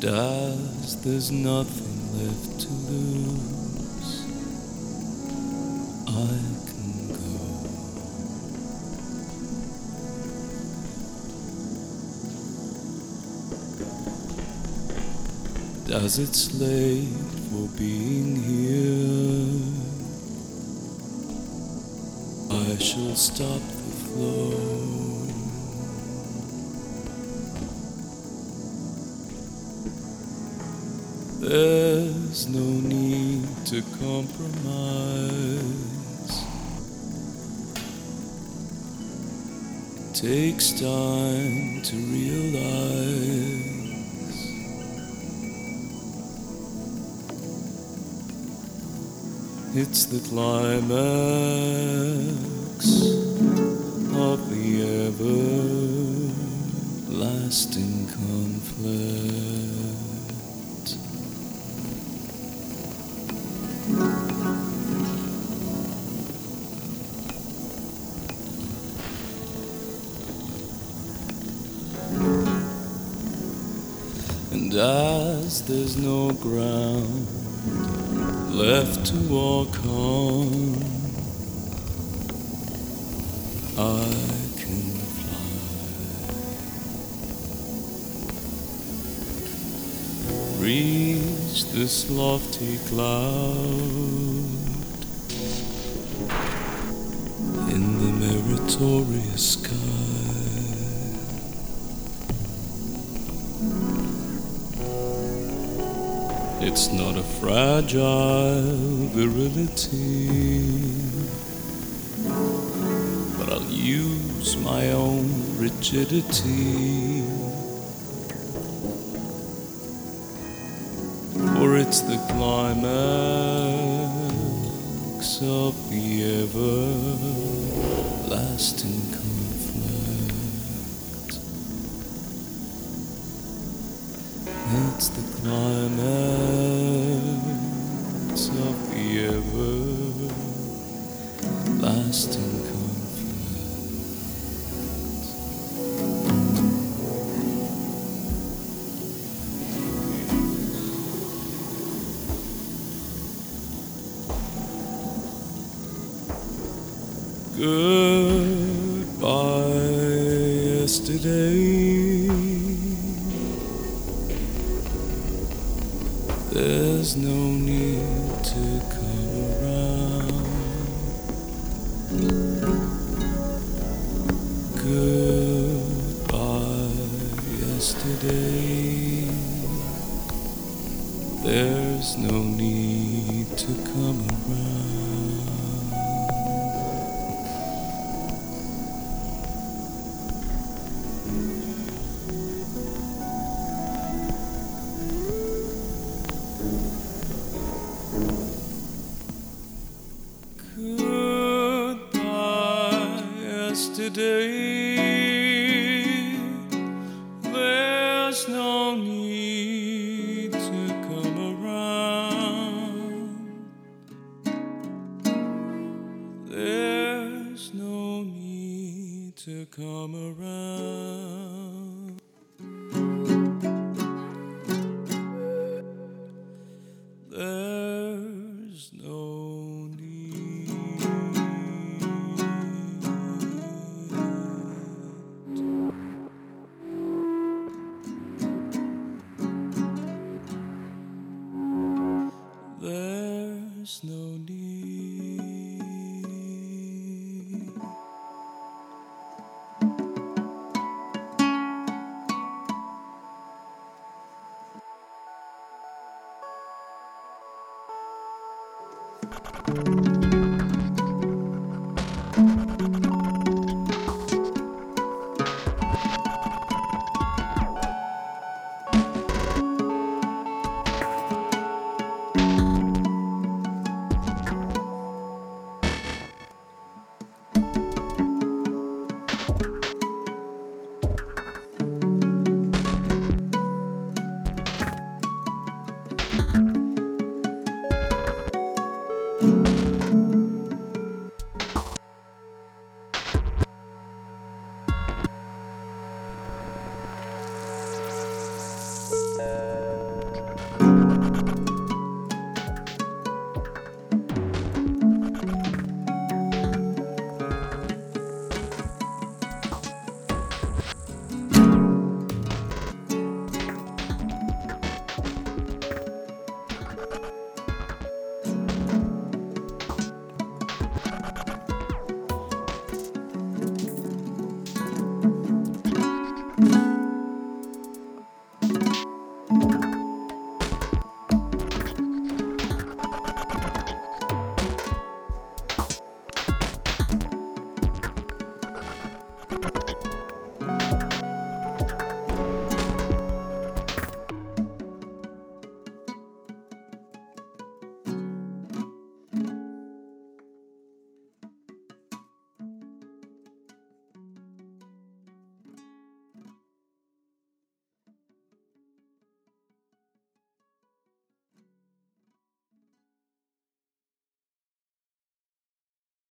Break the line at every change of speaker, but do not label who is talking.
As there's nothing left to lose, I can go. As it's late for being here, I shall stop the flow. There's no need to compromise. It takes time to realize. It's the climax of the everlasting And as there's no ground left to walk on, I can fly. Reach this lofty cloud in the meritorious sky. It's not a fragile virility, but I'll use my own rigidity. For it's the climax of the everlasting conflict. It's the climax of the everlasting. Goodbye, yesterday. There's no need to come around. Goodbye, yesterday. There's no need to come around. Yesterday. There's no need to come around. There's no need to come around.
Peace.